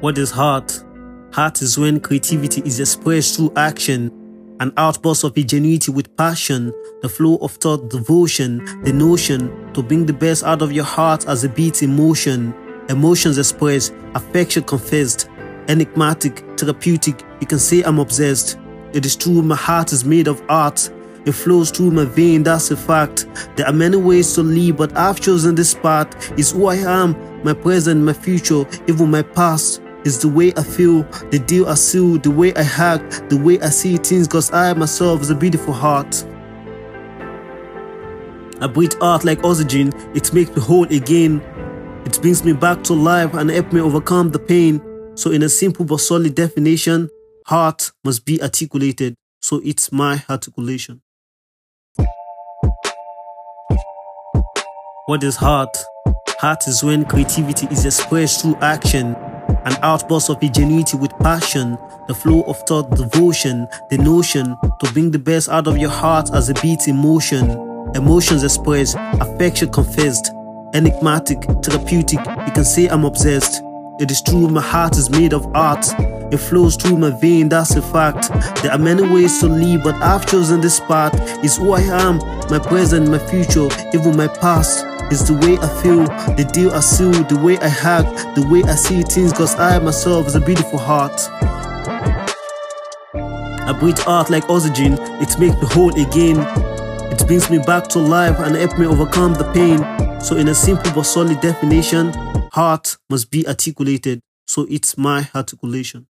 What is heart? Heart is when creativity is expressed through action, an outburst of ingenuity with passion, the flow of thought, devotion, the notion to bring the best out of your heart as a beat in motion. Emotions expressed, affection confessed, enigmatic, therapeutic. You can say I'm obsessed. It is true, my heart is made of art. It flows through my vein, that's a fact. There are many ways to live, but I've chosen this path. It's who I am, my present, my future, even my past. It's the way I feel, the deal I seal, the way I hack, the way I see things, cause I myself is a beautiful heart. I breathe art like oxygen, it makes me whole again. It brings me back to life and help me overcome the pain. So in a simple but solid definition, heart must be articulated. So it's my articulation. What is heart? Heart is when creativity is expressed through action, an outburst of ingenuity with passion, the flow of thought, devotion, the notion to bring the best out of your heart as a beat in motion. Emotions expressed, affection confessed, enigmatic, therapeutic. You can say I'm obsessed. It is true, my heart is made of art. It flows through my vein, that's a fact. There are many ways to live, but I've chosen this path. It's who I am, my present, my future, even my past. It's the way I feel, the deal I seal, the way I hack, the way I see things, cause I myself is a beautiful heart. I breathe art like oxygen, it makes me whole again. It brings me back to life and helps me overcome the pain. So in a simple but solid definition, heart must be articulated. So it's my articulation.